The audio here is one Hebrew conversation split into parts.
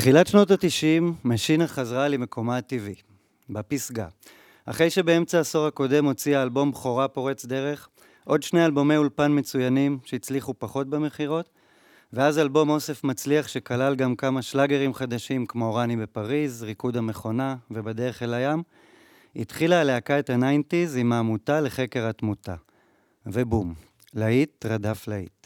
בתחילת שנות ה-90, משינה חזרה למקומה הטבעי, בפסגה. אחרי שבאמצע העשור הקודם הוציאה אלבום בכורה פורץ דרך, עוד שני אלבומי אולפן מצוינים שהצליחו פחות במכירות, ואז אלבום אוסף מצליח שכלל גם כמה שלאגרים חדשים כמו רני בפריז, ריקוד המכונה ובדרך אל הים, התחילה הלהקה את ה nineties עם העמותה לחקר התמותה. ובום, להיט רדף להיט.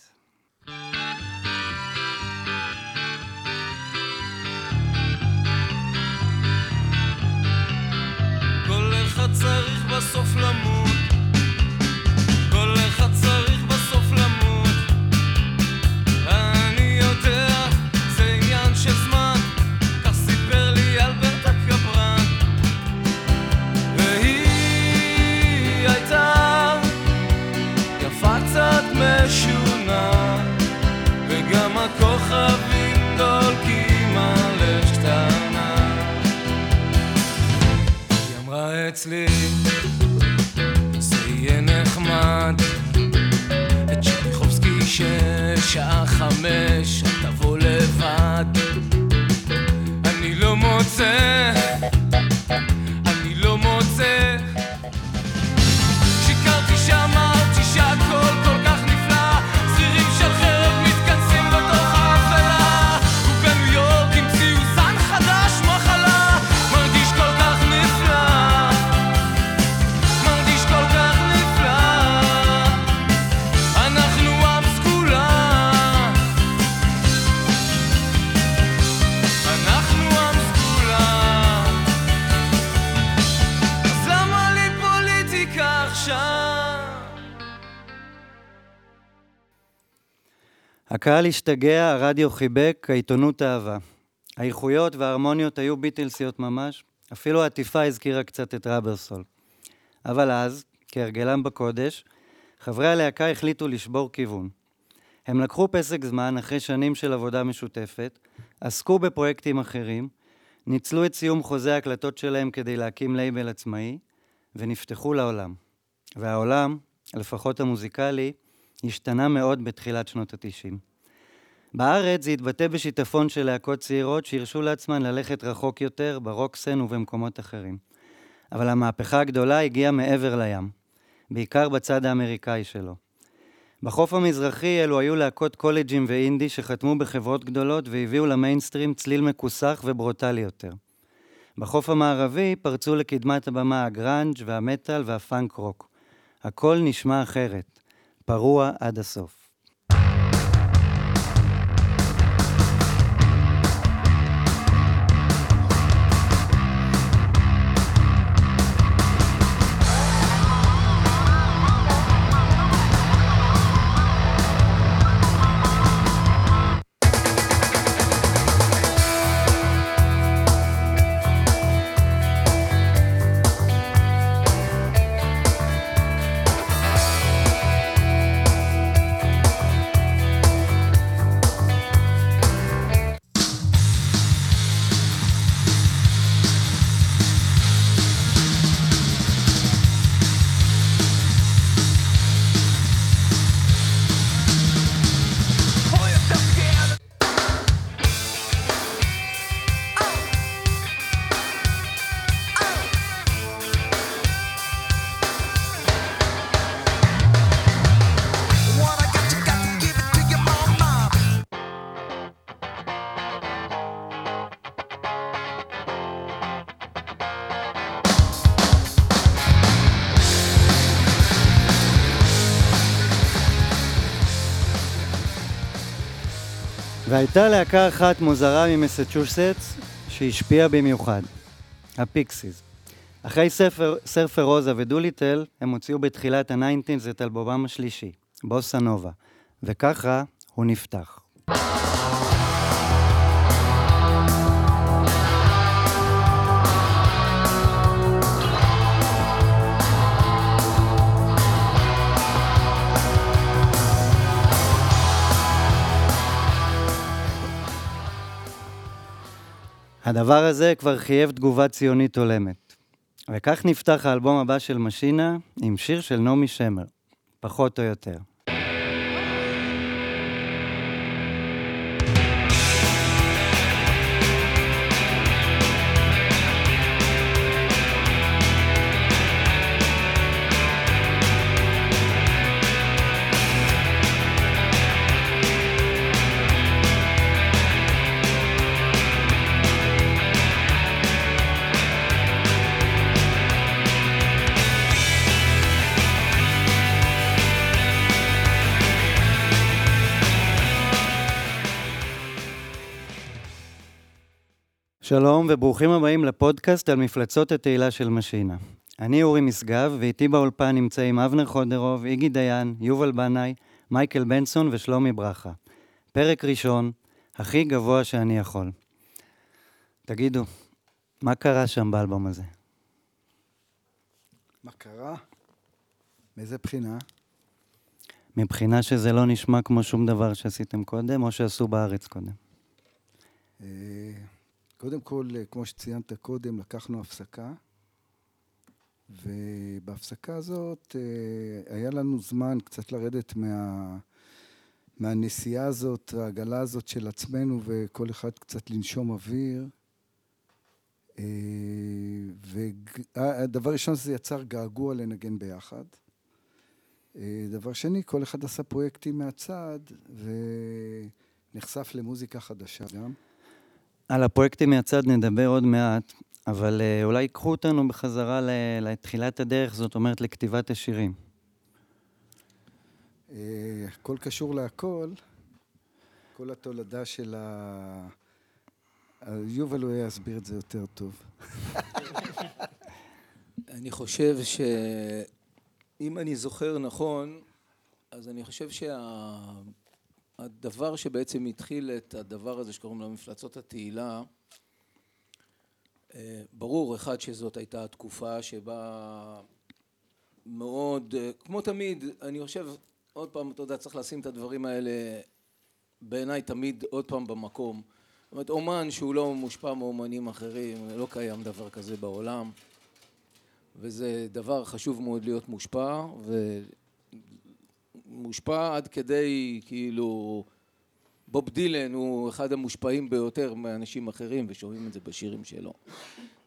אצלי זה יהיה נחמד. את שטיחובסקי ששעה חמש הקהל השתגע, הרדיו חיבק, העיתונות אהבה. האיכויות וההרמוניות היו ביטלסיות ממש, אפילו העטיפה הזכירה קצת את רברסול. אבל אז, כהרגלם בקודש, חברי הלהקה החליטו לשבור כיוון. הם לקחו פסק זמן אחרי שנים של עבודה משותפת, עסקו בפרויקטים אחרים, ניצלו את סיום חוזה ההקלטות שלהם כדי להקים לייבל עצמאי, ונפתחו לעולם. והעולם, לפחות המוזיקלי, השתנה מאוד בתחילת שנות ה-90. בארץ זה התבטא בשיטפון של להקות צעירות שהרשו לעצמן ללכת רחוק יותר ברוקסן ובמקומות אחרים. אבל המהפכה הגדולה הגיעה מעבר לים, בעיקר בצד האמריקאי שלו. בחוף המזרחי אלו היו להקות קולג'ים ואינדי שחתמו בחברות גדולות והביאו למיינסטרים צליל מכוסח וברוטלי יותר. בחוף המערבי פרצו לקדמת הבמה הגראנג' והמטאל והפאנק רוק. הכל נשמע אחרת, פרוע עד הסוף. והייתה להקה אחת מוזרה ממסצ'וסטס שהשפיעה במיוחד, הפיקסיס. אחרי ספר, Surfer Rosa ו Doolittle, הם הוציאו בתחילת ה nineties את אלבומם השלישי, Bossanova, וככה הוא נפתח. הדבר הזה כבר חייב תגובה ציונית הולמת. וכך נפתח האלבום הבא של משינה עם שיר של נעמי שמר, פחות או יותר. שלום וברוכים הבאים לפודקאסט על מפלצות התהילה של משינה. אני אורי משגב, ואיתי באולפן נמצאים אבנר חודרוב, איגי דיין, יובל בנאי, מייקל בנסון ושלומי ברכה. פרק ראשון, הכי גבוה שאני יכול. תגידו, מה קרה שם באלבום הזה? מה קרה? מאיזה בחינה? מבחינה שזה לא נשמע כמו שום דבר שעשיתם קודם, או שעשו בארץ קודם. אה, קודם כל, אה, כמו שציינת קודם, לקחנו הפסקה, ובהפסקה הזאת אה, היה לנו זמן קצת לרדת מה, מהנסיעה הזאת, העגלה הזאת של עצמנו, וכל אחד קצת לנשום אוויר. והדבר ראשון, זה יצר געגוע לנגן ביחד. דבר שני, כל אחד עשה פרויקטים מהצד, ונחשף למוזיקה חדשה גם. על הפרויקטים מהצד נדבר עוד מעט, אבל uh, אולי ייקחו אותנו בחזרה לתחילת הדרך, זאת אומרת לכתיבת השירים. הכל קשור להכל. כל התולדה של ה... יובל הוא יסביר את זה יותר טוב. אני חושב שאם אני זוכר נכון, אז אני חושב שהדבר שה... שבעצם התחיל את הדבר הזה שקוראים לו מפלצות התהילה, אה, ברור, אחד שזאת הייתה התקופה שבה מאוד, אה, כמו תמיד, אני חושב, עוד פעם, אתה יודע, צריך לשים את הדברים האלה בעיניי תמיד עוד פעם במקום. זאת אומרת, אומן שהוא לא מושפע מאומנים אחרים, לא קיים דבר כזה בעולם, וזה דבר חשוב מאוד להיות מושפע, ומושפע עד כדי כאילו בוב דילן הוא אחד המושפעים ביותר מאנשים אחרים ושומעים את זה בשירים שלו.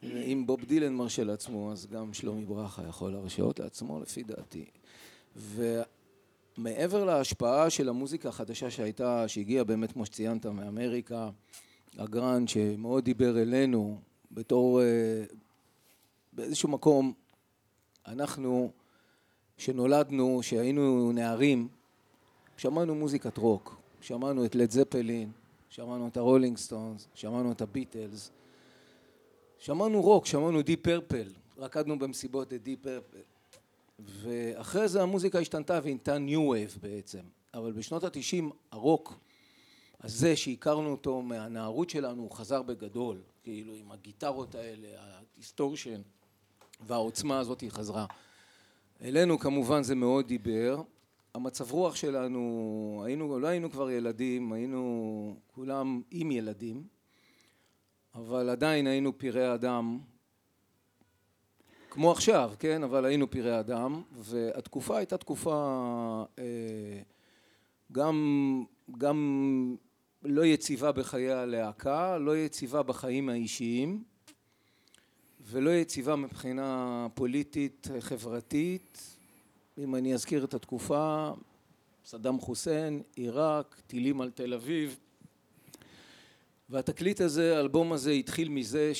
אם בוב דילן מרשה לעצמו אז גם שלומי ברכה יכול להרשות לעצמו לפי דעתי. ומעבר להשפעה של המוזיקה החדשה שהייתה, שהגיעה באמת כמו שציינת מאמריקה, הגרנד שמאוד דיבר אלינו בתור אה, באיזשהו מקום אנחנו שנולדנו, שהיינו נערים, שמענו מוזיקת רוק שמענו את לד זפלין, שמענו את הרולינג סטונס, שמענו את הביטלס, שמענו רוק, שמענו דיפ פרפל, רקדנו במסיבות את דיפ פרפל. ואחרי זה המוזיקה השתנתה והיא new wave בעצם. אבל בשנות התשעים הרוק הזה שהכרנו אותו מהנערות שלנו הוא חזר בגדול, כאילו עם הגיטרות האלה, ה distortion והעוצמה הזאת היא חזרה. אלינו כמובן זה מאוד דיבר, המצב רוח שלנו, היינו, לא היינו כבר ילדים, היינו כולם עם ילדים, אבל עדיין היינו פראי אדם, כמו עכשיו, כן? אבל היינו פראי אדם, והתקופה הייתה תקופה אה, גם, גם לא יציבה בחיי הלהקה, לא יציבה בחיים האישיים, ולא יציבה מבחינה פוליטית חברתית. אם אני אזכיר את התקופה, סדאם חוסיין, עיראק, טילים על תל אביב. והתקליט הזה, האלבום הזה התחיל מזה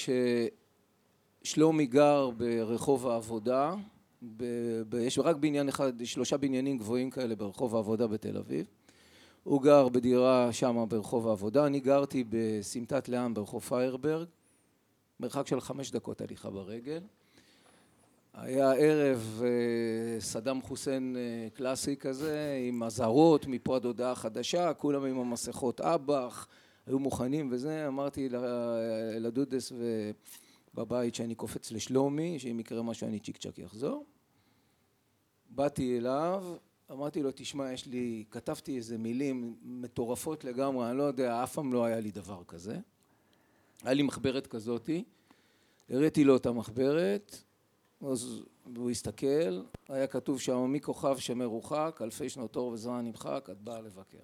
ששלומי גר ברחוב העבודה, ב, ב, יש רק בניין אחד, שלושה בניינים גבוהים כאלה ברחוב העבודה בתל אביב. הוא גר בדירה שמה ברחוב העבודה, אני גרתי בסמטת לעם ברחוב פיירברג, מרחק של חמש דקות הליכה ברגל. היה ערב אה, סדאם חוסיין אה, קלאסי כזה עם אזהרות מפה עד הודעה חדשה כולם עם המסכות אב"ח היו מוכנים וזה. אמרתי לדודס בבית שאני קופץ לשלומי שאם יקרה משהו אני צ'יק צ'אק יחזור. באתי אליו אמרתי לו תשמע יש לי כתבתי איזה מילים מטורפות לגמרי אני לא יודע אף פעם לא היה לי דבר כזה היה לי מחברת כזאתי הראיתי לו את המחברת אז הוא הסתכל, היה כתוב שם מכוכב שמרוחק, אלפי שנות אור וזמן נמחק, את באה לבקר.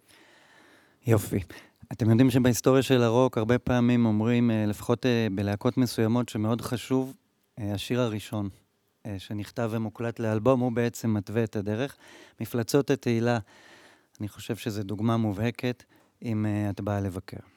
יופי. אתם יודעים שבהיסטוריה של הרוק הרבה פעמים אומרים, אה, לפחות אה, בלהקות מסוימות, שמאוד חשוב אה, השיר הראשון שנכתב ומוקלט לאלבום, הוא בעצם מתווה את הדרך. מפלצות התהילה, אני חושב שזו דוגמה מובהקת אם את באה לבקר.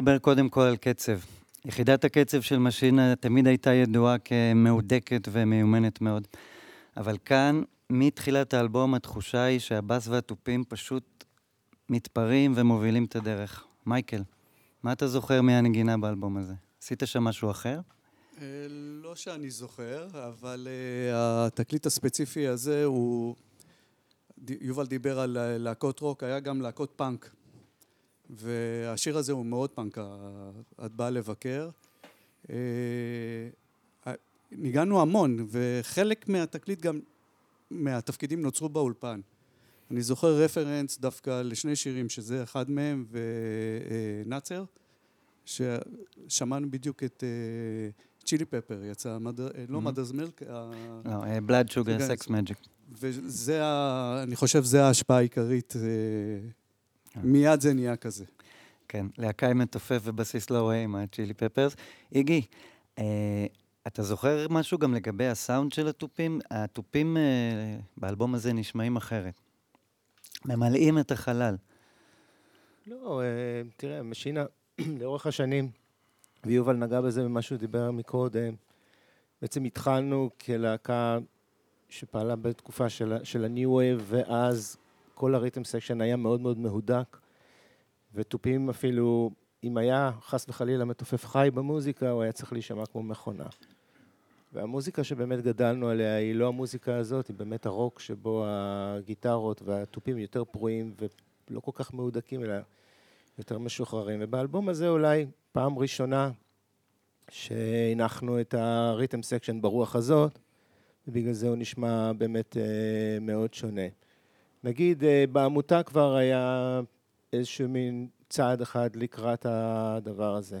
נדבר קודם כל על קצב. יחידת הקצב של משינה תמיד הייתה ידועה כמהודקת ומיומנת מאוד. אבל כאן, מתחילת האלבום, התחושה היא שהבאס והתופים פשוט מתפרעים ומובילים את הדרך. מייקל, מה אתה זוכר מהנגינה באלבום הזה? עשית שם משהו אחר? אה, לא שאני זוכר, אבל אה, התקליט הספציפי הזה הוא... יובל דיבר על להקות רוק, היה גם להקות פאנק. והשיר הזה הוא מאוד פאנק, את באה לבקר. אה, ניגענו המון, וחלק מהתקליט גם, מהתפקידים נוצרו באולפן. אני זוכר רפרנס דווקא לשני שירים, שזה אחד מהם ונאצר, ששמענו בדיוק את צ'ילי פפר, יצא, לא מדרס מילק, בלאד שוגר סקס מג'יק. וזה, אני חושב, זה ההשפעה העיקרית, מיד זה נהיה כזה. כן, להקה עם מתופף ובסיס לא רואה עם הצ'ילי פפרס. איגי, אתה זוכר משהו גם לגבי הסאונד של התופים? התופים באלבום הזה נשמעים אחרת. ממלאים את החלל. לא, תראה, משינה, לאורך השנים, ויובל נגע בזה במה שהוא דיבר מקודם, בעצם התחלנו כלהקה שפעלה בתקופה של ה-New Wave, ואז כל ה rhythm section היה מאוד מאוד מהודק, ותופים אפילו, אם היה חס וחלילה מתופף חי במוזיקה, הוא היה צריך להישמע כמו מכונה. והמוזיקה שבאמת גדלנו עליה היא לא המוזיקה הזאת, היא באמת הרוק שבו הגיטרות והתופים יותר פרועים ולא כל כך מהודקים, אלא יותר משוחררים. ובאלבום הזה אולי פעם ראשונה שהנחנו את ה rhythm section ברוח הזאת, ובגלל זה הוא נשמע באמת מאוד שונה. נגיד, בעמותה כבר היה איזשהו מין צעד אחד לקראת הדבר הזה.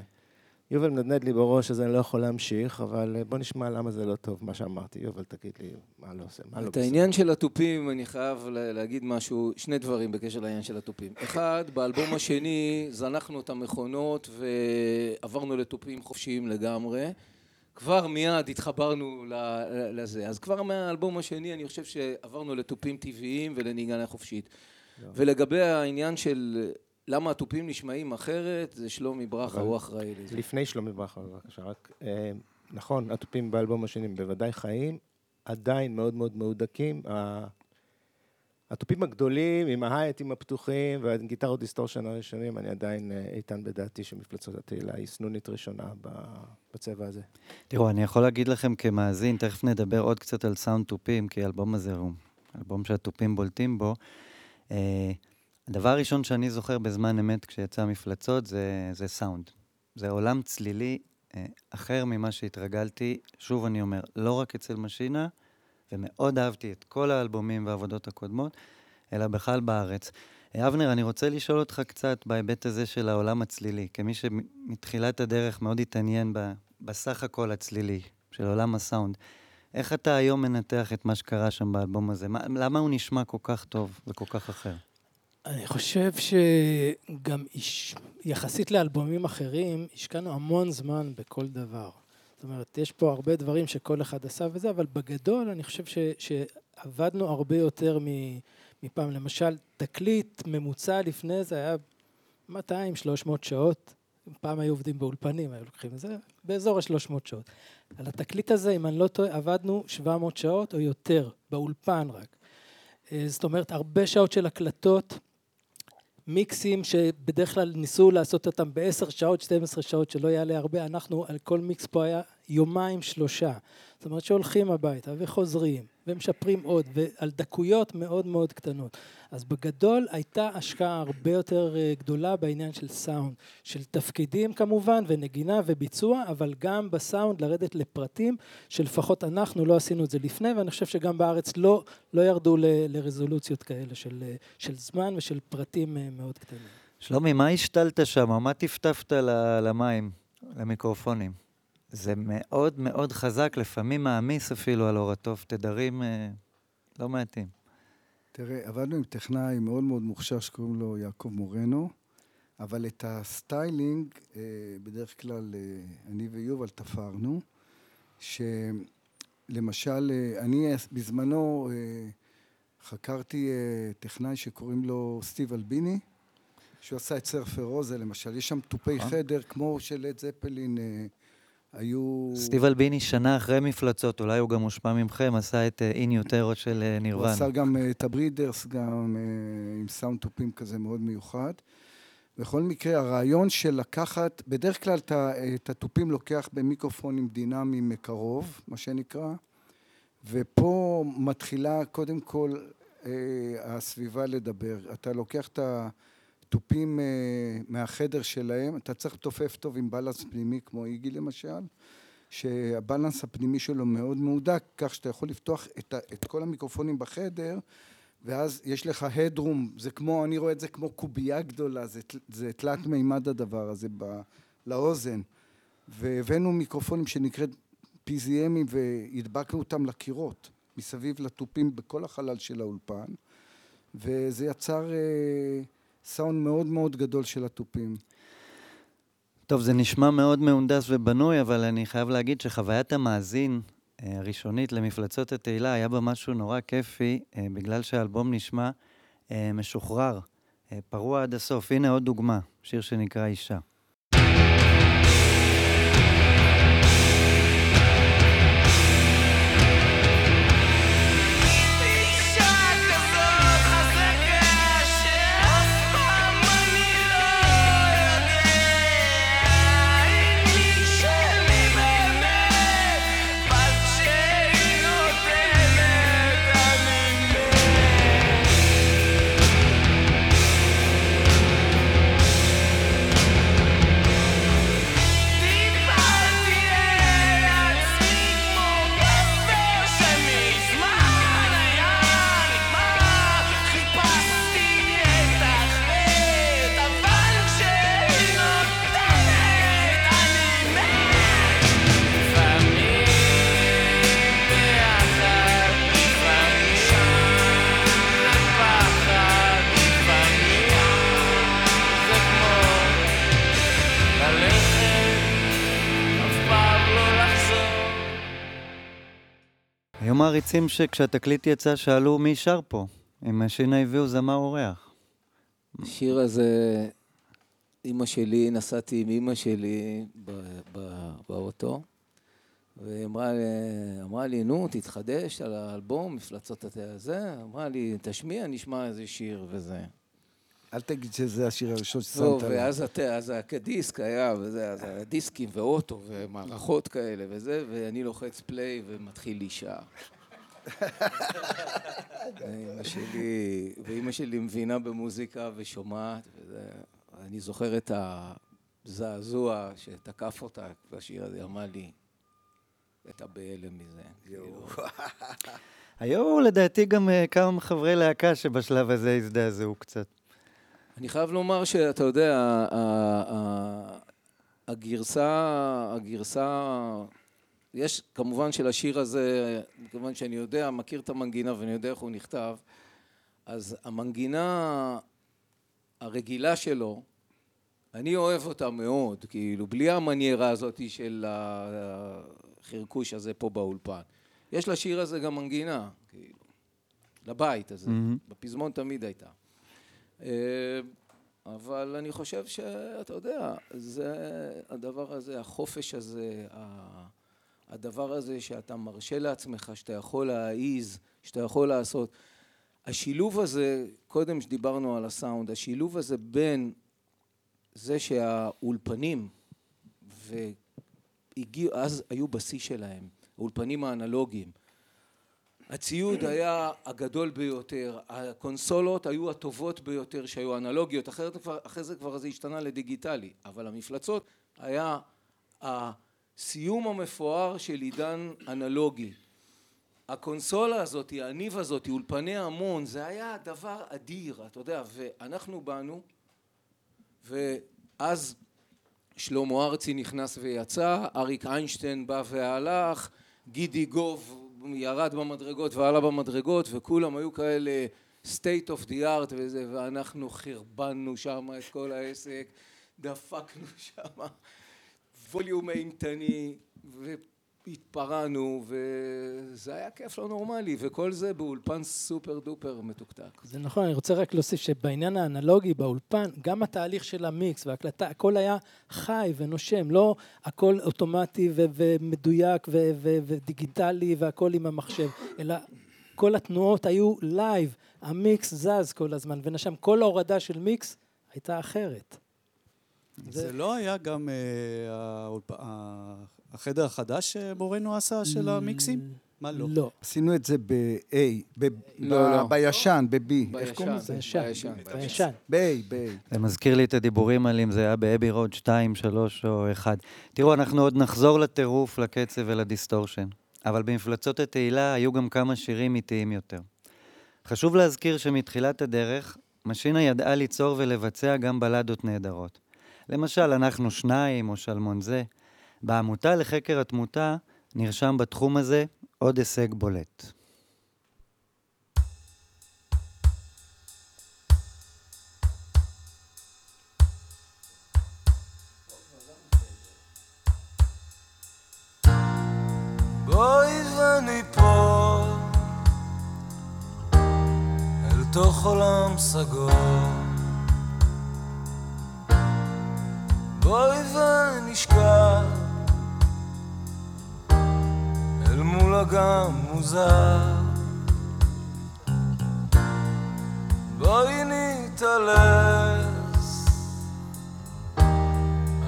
יובל מנדנד לי בראש, אז אני לא יכול להמשיך, אבל בוא נשמע למה זה לא טוב, מה שאמרתי. יובל, תגיד לי, מה לא עושה, מה לא בסדר. את העניין של התופים, אני חייב להגיד משהו, שני דברים בקשר לעניין של התופים. אחד, באלבום השני זנחנו את המכונות ועברנו לתופים חופשיים לגמרי. כבר מיד התחברנו לזה. אז כבר מהאלבום השני אני חושב שעברנו לתופים טבעיים ולנגינה חופשית. ולגבי העניין של למה התופים נשמעים אחרת, זה שלומי ברכה, הוא אחראי לזה. לפני שלומי ברכה, בבקשה, רק... נכון, התופים באלבום השני בוודאי חיים, עדיין מאוד מאוד מהודקים. התופים הגדולים, עם ההיי-האטים הפתוחים והגיטרות distortion הראשונים, אני עדיין איתן בדעתי שמפלצות התהילה היא סנונית ראשונה בצבע הזה. תראו, אני יכול להגיד לכם כמאזין, תכף נדבר עוד קצת על סאונד תופים, כי האלבום הזה הוא אלבום שהתופים בולטים בו. הדבר הראשון שאני זוכר בזמן אמת כשיצא מפלצות זה, זה סאונד. זה עולם צלילי אה, אחר ממה שהתרגלתי. שוב אני אומר, לא רק אצל משינה, ומאוד אהבתי את כל האלבומים והעבודות הקודמות, אלא בכלל בארץ. אבנר, אני רוצה לשאול אותך קצת בהיבט הזה של העולם הצלילי, כמי שמתחילת הדרך מאוד התעניין בסך הכל הצלילי של עולם הסאונד. איך אתה היום מנתח את מה שקרה שם באלבום הזה? מה, למה הוא נשמע כל כך טוב וכל כך אחר? אני חושב שגם יחסית לאלבומים אחרים, השקענו המון זמן בכל דבר. זאת אומרת, יש פה הרבה דברים שכל אחד עשה וזה, אבל בגדול אני חושב ש, שעבדנו הרבה יותר מפעם. למשל, תקליט ממוצע לפני זה היה 200-300 שעות. פעם היו עובדים באולפנים, היו לוקחים את זה, באזור ה-300 שעות. על התקליט הזה, אם אני לא טועה, עבדנו 700 שעות או יותר, באולפן רק. זאת אומרת, הרבה שעות של הקלטות, מיקסים שבדרך כלל ניסו לעשות אותם בעשר שעות, 12 שעות, שלא יעלה הרבה, אנחנו, על כל מיקס פה היה יומיים שלושה. זאת אומרת שהולכים הביתה וחוזרים ומשפרים עוד, ועל דקויות מאוד מאוד קטנות. אז בגדול הייתה השקעה הרבה יותר גדולה בעניין של סאונד, של תפקידים כמובן, ונגינה וביצוע, אבל גם בסאונד לרדת לפרטים, שלפחות אנחנו לא עשינו את זה לפני, ואני חושב שגם בארץ לא, לא ירדו ל, לרזולוציות כאלה של, של זמן ושל פרטים מאוד קטנים. שלומי, מה השתלת שם? מה טפטפת למים, למיקרופונים? זה מאוד מאוד חזק, לפעמים מעמיס אפילו על אור התוף, תדרים אה, לא מעטים. תראה, עבדנו עם טכנאי מאוד מאוד מוכשר שקוראים לו יעקב מורנו, אבל את הסטיילינג, אה, בדרך כלל אה, אני ויובל תפרנו, שלמשל, אני בזמנו חקרתי טכנאי שקוראים לו סטיב אלביני, שהוא עשה את Surfer Rosa למשל, יש שם תופי נכון. חדר כמו של לד זפלין היו... סטיב אלביני שנה אחרי מפלצות, אולי הוא גם מושפע ממכם, עשה את אין יוטרו של אה, הוא. עשה גם אה, את הברידרס, גם אה, עם סאונד תופים כזה מאוד מיוחד. בכל מקרה, הרעיון של לקחת, בדרך כלל את ה- התופים לוקח במיקרופונים דינמיים מקרוב, מה שנקרא, ופה מתחילה קודם כל אה, הסביבה לדבר. אתה לוקח את התופים אה, מהחדר שלהם, אתה צריך לתופף טוב עם בלנס פנימי כמו איגי למשל, שהבלנס הפנימי שלו מאוד מהודק, כך שאתה יכול לפתוח את, את כל המיקרופונים בחדר, ואז יש לך הדרום, זה כמו, אני רואה את זה כמו קובייה גדולה, זה, זה תלת מימד הדבר הזה ב, לאוזן. והבאנו מיקרופונים שנקראת PZMים והדבקנו אותם לקירות, מסביב לתופים בכל החלל של האולפן, וזה יצר אה, סאונד מאוד מאוד גדול של התופים. טוב, זה נשמע מאוד מהונדס ובנוי, אבל אני חייב להגיד שחוויית המאזין אה, הראשונית למפלצות התהילה היה בה משהו נורא כיפי, אה, בגלל שהאלבום נשמע אה, משוחרר, פרוע עד הסוף. הנה עוד דוגמה, שיר שנקרא. אישה מעריצים שכשהתקליט יצא שאלו מי שר פה, אם שינה הביאו זמר אורח. השיר הזה, אימא שלי, נסעתי עם אימא שלי ב- ב- באוטו, והיא אמרה, לי- אמרה לי, נו, תתחדש על האלבום, מפלצות הזה. אמרה לי, תשמיע, נשמע איזה שיר וזה. אל תגיד שזה השיר הראשון ששמת טוב, עליו. ואז התה, אז הדיסק היה, וזה, אז היה דיסקים ואוטו ומערכות כאלה וזה, ואני לוחץ פליי ומתחיל להישאר. ואימא שלי, ואימא שלי מבינה במוזיקה ושומעת, וזה, אני זוכר את הזעזוע שתקף אותה בשיר הזה, אמרה לי, אתה בהלם מזה. כאילו. היו לדעתי גם אה, כמה חברי להקה שבשלב הזה הזדעזעו קצת. אני חייב לומר שאתה יודע, הגרסה, הגרסה, יש כמובן של השיר הזה, מכיוון שאני יודע, מכיר את המנגינה ואני יודע איך הוא נכתב, אז המנגינה הרגילה שלו, אני אוהב אותה מאוד, כאילו, בלי המניירה הזאת של החרקוש הזה פה באולפן. יש לשיר הזה גם מנגינה, כאילו, לבית הזה, מהמם. בפזמון תמיד הייתה. אה, אבל אני חושב שאתה יודע, זה הדבר הזה, החופש הזה, ה- הדבר הזה שאתה מרשה לעצמך, שאתה יכול להעיז, שאתה יכול לעשות. השילוב הזה, קודם שדיברנו על הסאונד, השילוב הזה בין זה שהאולפנים, והגיעו, אז היו בשיא שלהם, האולפנים האנלוגיים. הציוד היה הגדול ביותר, הקונסולות היו הטובות ביותר שהיו אנלוגיות, אחרי זה כבר זה השתנה לדיגיטלי, אבל המפלצות היה הסיום המפואר של עידן אנלוגי. הקונסולה הזאת, הניב הזאת, אולפני המון, זה היה דבר אדיר, אתה יודע, ואנחנו באנו, ואז שלמה ארצי נכנס ויצא, אריק איינשטיין בא והלך, גידי גוב ירד במדרגות ועלה במדרגות, וכולם היו כאלה state of the art וזה, ואנחנו חרבנו שם את כל העסק, דפקנו שם ווליום אימתני, התפרענו, וזה היה כיף לא נורמלי, וכל זה באולפן super duper מתוקתק. זה נכון, אני רוצה רק להוסיף שבעניין האנלוגי באולפן, גם התהליך של המיקס וההקלטה, הכל היה חי ונושם, לא הכל אוטומטי ו- ומדויק ו- ו- ודיגיטלי והכל עם המחשב, אלא כל התנועות היו live, המיקס זז כל הזמן, ונשם כל ההורדה של מיקס הייתה אחרת. זה לא היה גם אה, החדר החדש שמורנו עשה של המיקסים? מה לא? לא. עשינו את זה ב-A, ב- לא, לא. בישן, ב-B. איך קוראים לזה? בישן, בישן. בישן. ב-A, ב-A. זה מזכיר לי את הדיבורים על אם זה היה ב Abbey Road 2, 3 או 1. תראו, אנחנו עוד נחזור לטירוף, לקצב ול distortion. אבל במפלצות התהילה היו גם כמה שירים איטיים יותר. חשוב להזכיר שמתחילת הדרך, משינה ידעה ליצור ולבצע גם בלדות נהדרות. למשל, אנחנו שניים או שלמון זה. בעמותה לחקר התמותה נרשם בתחום הזה עוד הישג בולט. בואי וניפול אל תוך עולם סגור בואי ונשכח אל מול אגם מוזר. בואי נתעלס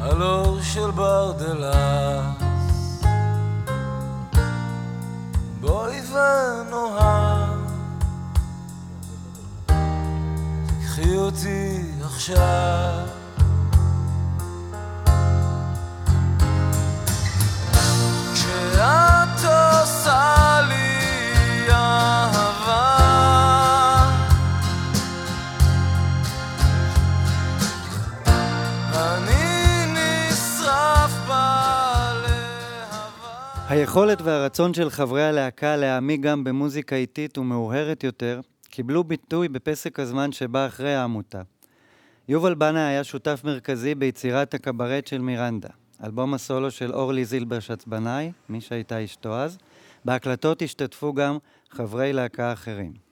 על אור של ברדלס. בואי ונאהב, תקחי אותי עכשיו. היכולת והרצון של חברי הלהקה להעמיק גם במוזיקה איטית ומאוהרת יותר, קיבלו ביטוי בפסק הזמן שבא אחרי העמותה. יובל בנה היה שותף מרכזי ביצירת הקברט של מירנדה, אלבום הסולו של אורלי זילברשץ בנאי, מי שהייתה אשתו אז. בהקלטות השתתפו גם חברי להקה אחרים.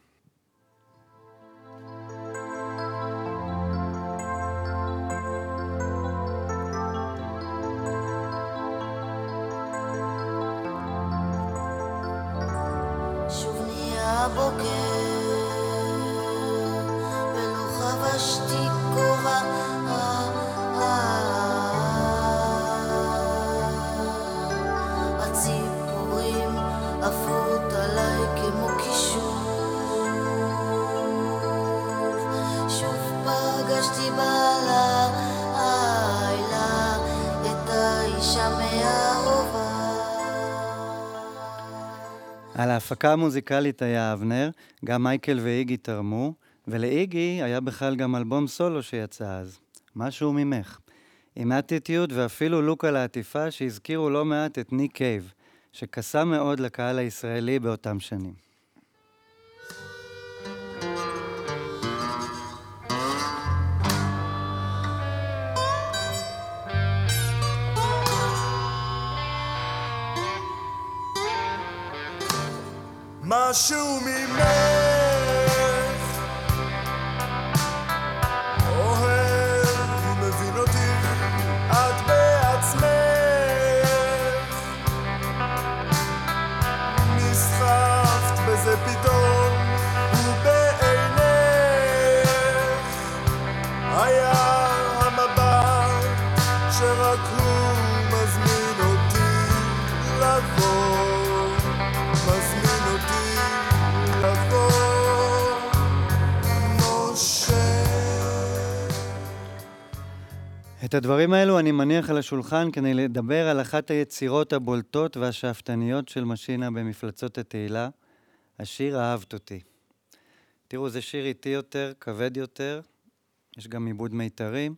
על ההפקה המוזיקלית היה אבנר, גם מייקל ואיגי תרמו, ולאיגי היה בכלל גם אלבום סולו שיצא אז, משהו ממך. עם אטיטיוד ואפילו לוק על העטיפה שהזכירו לא מעט את ניק קייב, שקסם מאוד לקהל הישראלי באותם שנים. משהו ממך את הדברים האלו אני מניח על השולחן כדי לדבר על אחת היצירות הבולטות והשאפתניות של משינה במפלצות התהילה, השיר "אהבת אותי". תראו, זה שיר איטי יותר, כבד יותר, יש גם עיבוד מיתרים.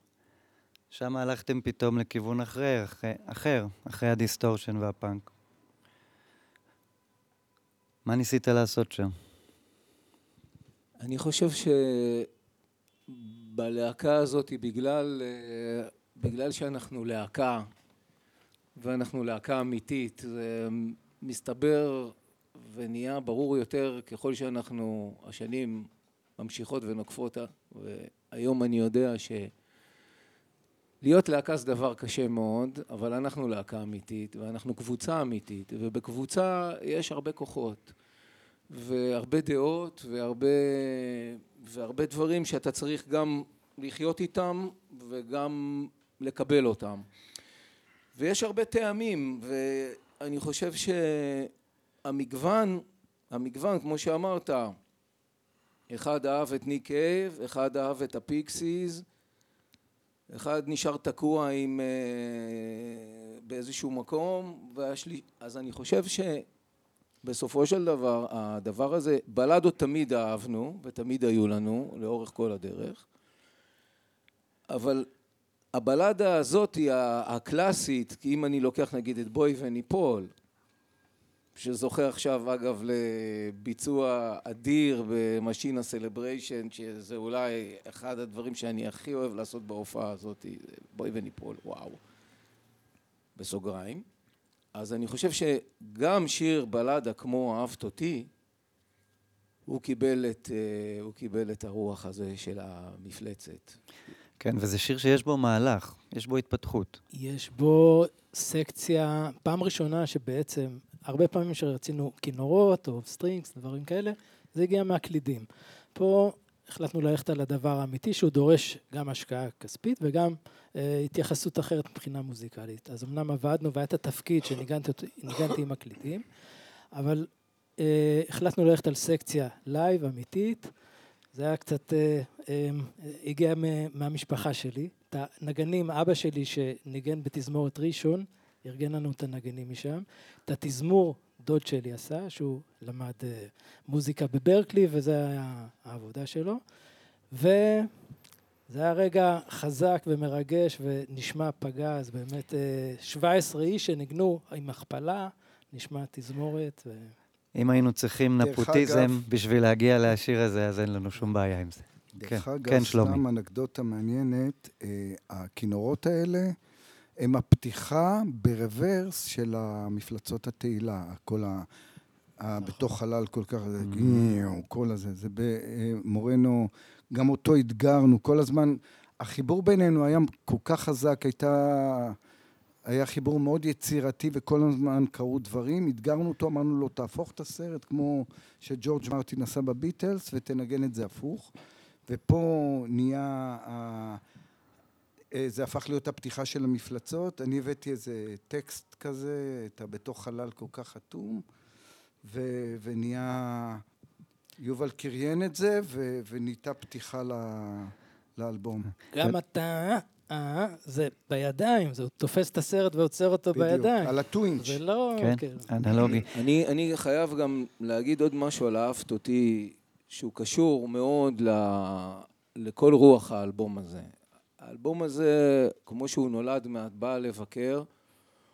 שם הלכתם פתאום לכיוון אחר, אחרי, אחר, אחרי ה distortion והפאנק. מה ניסית לעשות שם? אני חושב שבלהקה הזאת, בגלל, אה, בגלל שאנחנו להקה, ואנחנו להקה אמיתית. זה מסתבר ונהיה ברור יותר ככל שאנחנו, השנים ממשיכות ונוקפות, והיום אני יודע ש... להיות להקה זה דבר קשה מאוד, אבל אנחנו להקה אמיתית, ואנחנו קבוצה אמיתית, ובקבוצה יש הרבה כוחות, והרבה דעות, והרבה, והרבה דברים שאתה צריך גם לחיות איתם, וגם לקבל אותם. ויש הרבה טעמים, ואני חושב שהמגוון, המגוון, כמו שאמרת, אחד אהב את ניק קייב, אחד אהב את הפיקסיס, אחד נשאר תקוע עם באיזשהו מקום, והשלי... אז אני חושב שבסופו של דבר, הדבר הזה, בלדות תמיד אהבנו, ותמיד היו לנו, לאורך כל הדרך, אבל הבלדה הזאת היא הקלאסית, אם אני לוקח נגיד את בואי וניפול, שזוכה עכשיו אגב לביצוע אדיר במשינה סלבריישן, שזה אולי אחד הדברים שאני הכי אוהב לעשות בהופעה הזאת, בואי וניפול, וואו, בסוגריים. אז אני חושב שגם שיר בלדה כמו אהבת אותי, הוא קיבל את, הוא קיבל את הרוח הזה של המפלצת. כן, וזה שיר שיש בו מהלך, יש בו התפתחות. יש בו סקציה, פעם ראשונה שבעצם הרבה פעמים שרצינו כינורות או סטרינגס, דברים כאלה, זה הגיע מהקלידים. פה החלטנו ללכת על הדבר האמיתי שהוא דורש גם השקעה כספית וגם אה, התייחסות אחרת מבחינה מוזיקלית. אז אמנם עבדנו והיה את התפקיד שניגנתי עם הקלידים, אבל אה, החלטנו ללכת על סקציה live אמיתית. זה היה קצת, אה, אה, הגיע מהמשפחה שלי. את הנגנים, אבא שלי שניגן בתזמורת ראשון, ארגן לנו את הנגנים משם. את התזמור דוד שלי עשה, שהוא למד uh, מוזיקה בברקלי, וזה היה העבודה שלו. וזה היה רגע חזק ומרגש ונשמע פגז, באמת uh, 17 איש שניגנו עם הכפלה, נשמע תזמורת. ו... אם היינו צריכים נפוטיזם אגב, בשביל להגיע לשיר הזה, אז אין לנו שום בעיה עם זה. דרך כן, אגב, כן, סתם אנקדוטה מעניינת, uh, הכינורות האלה, הם הפתיחה ברוורס של המפלצות התהילה, כל ה... בתוך חלל כל כך, כל הזה, זה במורנו, גם אותו אתגרנו, כל הזמן, החיבור בינינו היה כל כך חזק, הייתה, היה חיבור מאוד יצירתי וכל הזמן קרו דברים, אתגרנו אותו, אמרנו לו, תהפוך את הסרט כמו שג'ורג' מרטין עשה בביטלס ותנגן את זה הפוך, ופה נהיה אה, זה הפך להיות הפתיחה של המפלצות. אני הבאתי איזה טקסט כזה, אתה בתוך חלל כל כך אטום, ו- ונהיה... יובל קריין את זה, ו- ונהייתה פתיחה ל- לאלבום. גם אתה, אה, זה בידיים, זה תופס את הסרט ועוצר אותו בדיוק, בידיים. בדיוק, על הטווינץ'. זה לא... כן, כן. אנלוגי. אני, אני חייב גם להגיד עוד משהו על אהבת אותי, שהוא קשור מאוד ל... לכל רוח האלבום הזה. האלבום הזה, כמו שהוא נולד מעט בא לבקר,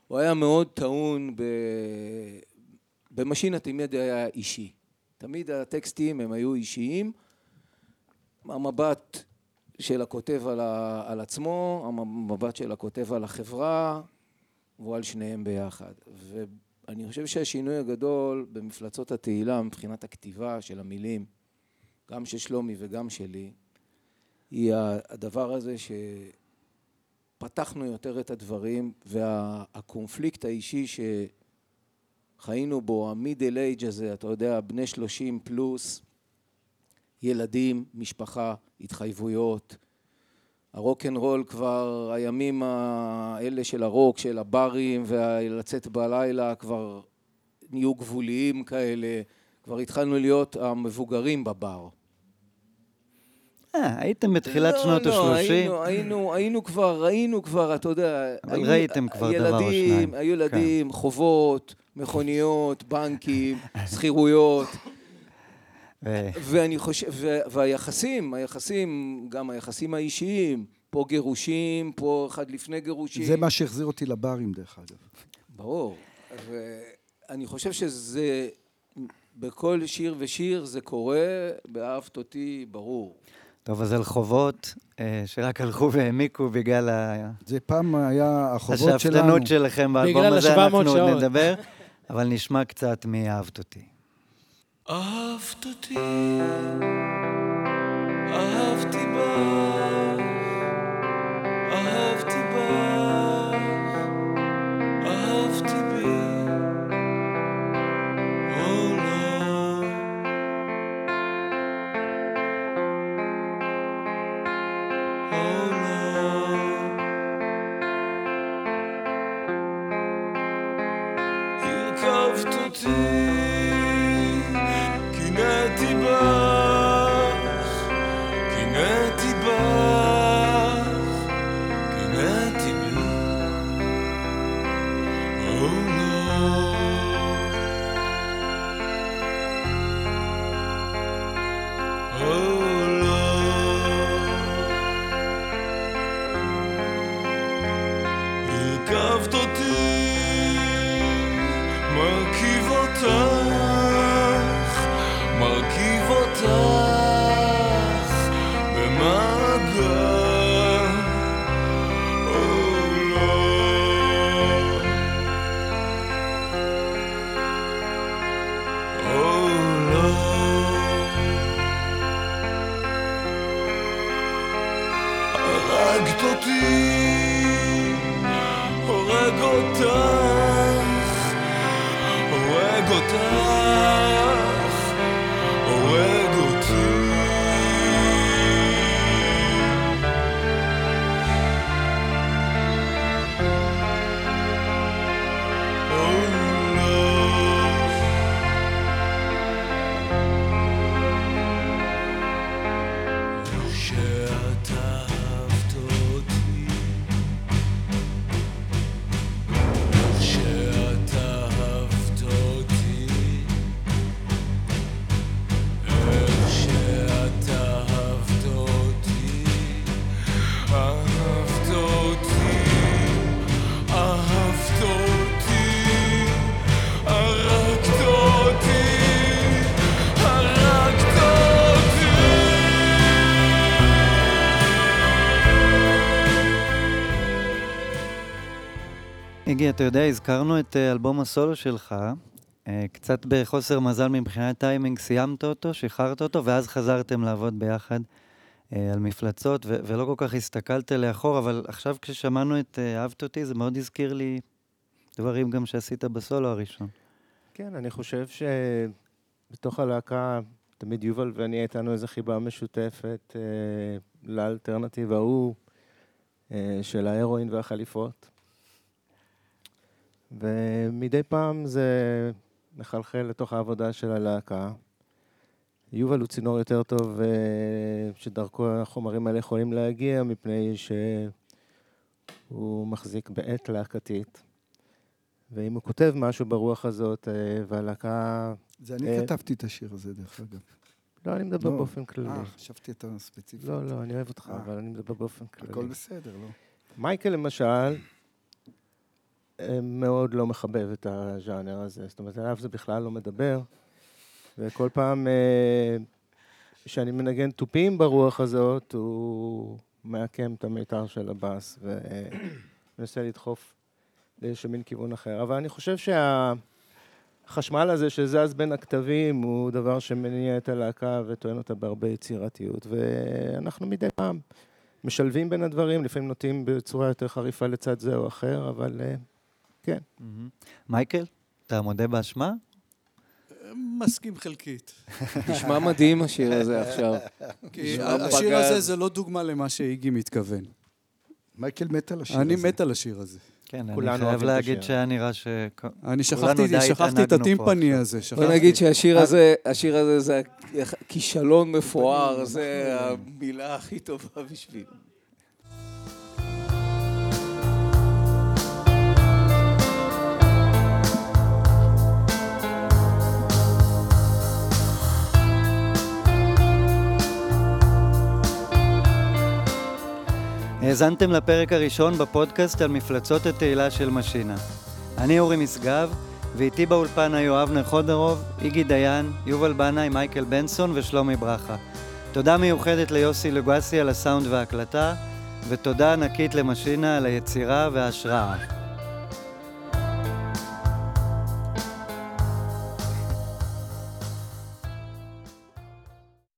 הוא היה מאוד טעון ב... במשינה תמיד היה אישי. תמיד הטקסטים הם היו אישיים. המבט של הכותב על, ה... על עצמו, המבט של הכותב על החברה, והוא על שניהם ביחד. ואני חושב שהשינוי הגדול במפלצות התהילה מבחינת הכתיבה של המילים, גם של שלומי וגם שלי, היא הדבר הזה שפתחנו יותר את הדברים והקונפליקט האישי שחיינו בו, המידל אייג' הזה, אתה יודע, בני שלושים פלוס, ילדים, משפחה, התחייבויות, הרוקנרול כבר, הימים האלה של הרוק, של הברים ולצאת בלילה כבר נהיו גבוליים כאלה, כבר התחלנו להיות המבוגרים בבר. אה, הייתם בתחילת לא, שנות לא, ה-30. היינו, היינו, היינו כבר, ראינו כבר, אתה יודע... אבל ראיתם כבר דבר או ילדים, שניים. היו ילדים, חובות, מכוניות, בנקים, שכירויות. ואני חושב, ו- והיחסים, היחסים, גם היחסים האישיים, פה גירושים, פה אחד לפני גירושים. זה מה שהחזיר אותי לברים, דרך אגב. ברור. ואני חושב שזה, בכל שיר ושיר זה קורה, באהבת אותי, ברור. טוב, אז על חובות אה, שרק הלכו והעמיקו בגלל ה- זה פעם היה החובות שלנו. השאפתנות שלכם באלבום הזה, ה- 700 אנחנו עוד. נדבר, אבל נשמע קצת מי אהבת אותי. אהבת אותי, אהבתי בך, אהבתי בך, אהבתי בי, או לא. או איגי, אתה יודע, הזכרנו את אה, אלבום הסולו שלך. אה, קצת בחוסר מזל מבחינת טיימינג, סיימת אותו, שחררת אותו, ואז חזרתם לעבוד ביחד אה, על מפלצות, ולא כל כך הסתכלת לאחור, אבל עכשיו כששמענו את אה, אהבת אותי, זה מאוד הזכיר לי דברים גם שעשית בסולו הראשון. כן, אני חושב שבתוך הלהקה, תמיד יובל ואני הייתה לנו איזו חיבה משותפת לאלטרנטיב ההוא של ההרואין והחליפות. ומדי פעם זה מחלחל לתוך העבודה של הלהקה. יובל הוא צינור יותר טוב אה, שדרכו החומרים האלה יכולים להגיע, מפני שהוא מחזיק בעת להקתית. ואם הוא כותב משהו ברוח הזאת, אה, והלהקה... זה אני אה, כתבתי את השיר הזה, דרך אגב. לא, אני מדבר לא. באופן כללי. אה, חשבתי אתה ספציפי. לא, לא, אני אוהב אותך. אבל אני מדבר באופן כללי. הכל בסדר, לא? מייקל למשל, מאוד לא מחבב את הז'אנר הזה, זאת אומרת, עליו זה בכלל לא מדבר, וכל פעם אה, שאני מנגן תופים ברוח הזאת, הוא מעקם את המיתר של הבאס ומנסה לדחוף לאיזשהו מין כיוון אחר. אבל אני חושב שהחשמל הזה שזז בין הכתבים הוא דבר שמניע את הלהקה וטוען אותה בהרבה יצירתיות, ואנחנו מדי פעם משלבים בין הדברים, לפעמים נוטים בצורה יותר חריפה לצד זה או אחר, אבל אה, כן. מייקל, אתה מודה באשמה? מסכים חלקית. נשמע מדהים השיר הזה עכשיו. השיר. הזה זה לא דוגמה למה שאיגי מתכוון. מייקל מת על השיר אני הזה. מת על השיר הזה. כן, אני חייב להגיד. שהיה נראה ש... אני שכחתי די שכחתי את הטימפני. הזה. בוא. נגיד שהשיר הזה, השיר הזה זה כישלון מפואר, זה המילה הכי טובה בשביל. האזנתם לפרק הראשון בפודקאסט על מפלצות התהילה של משינה. אני אורי משגב, ואיתי באולפן היו אבנר חודרוב, איגי דיין, יובל בנאי, מייקל בנסון ושלומי ברכה. תודה מיוחדת ליוסי לוגסי על הסאונד וההקלטה, ותודה ענקית למשינה על היצירה וההשראה.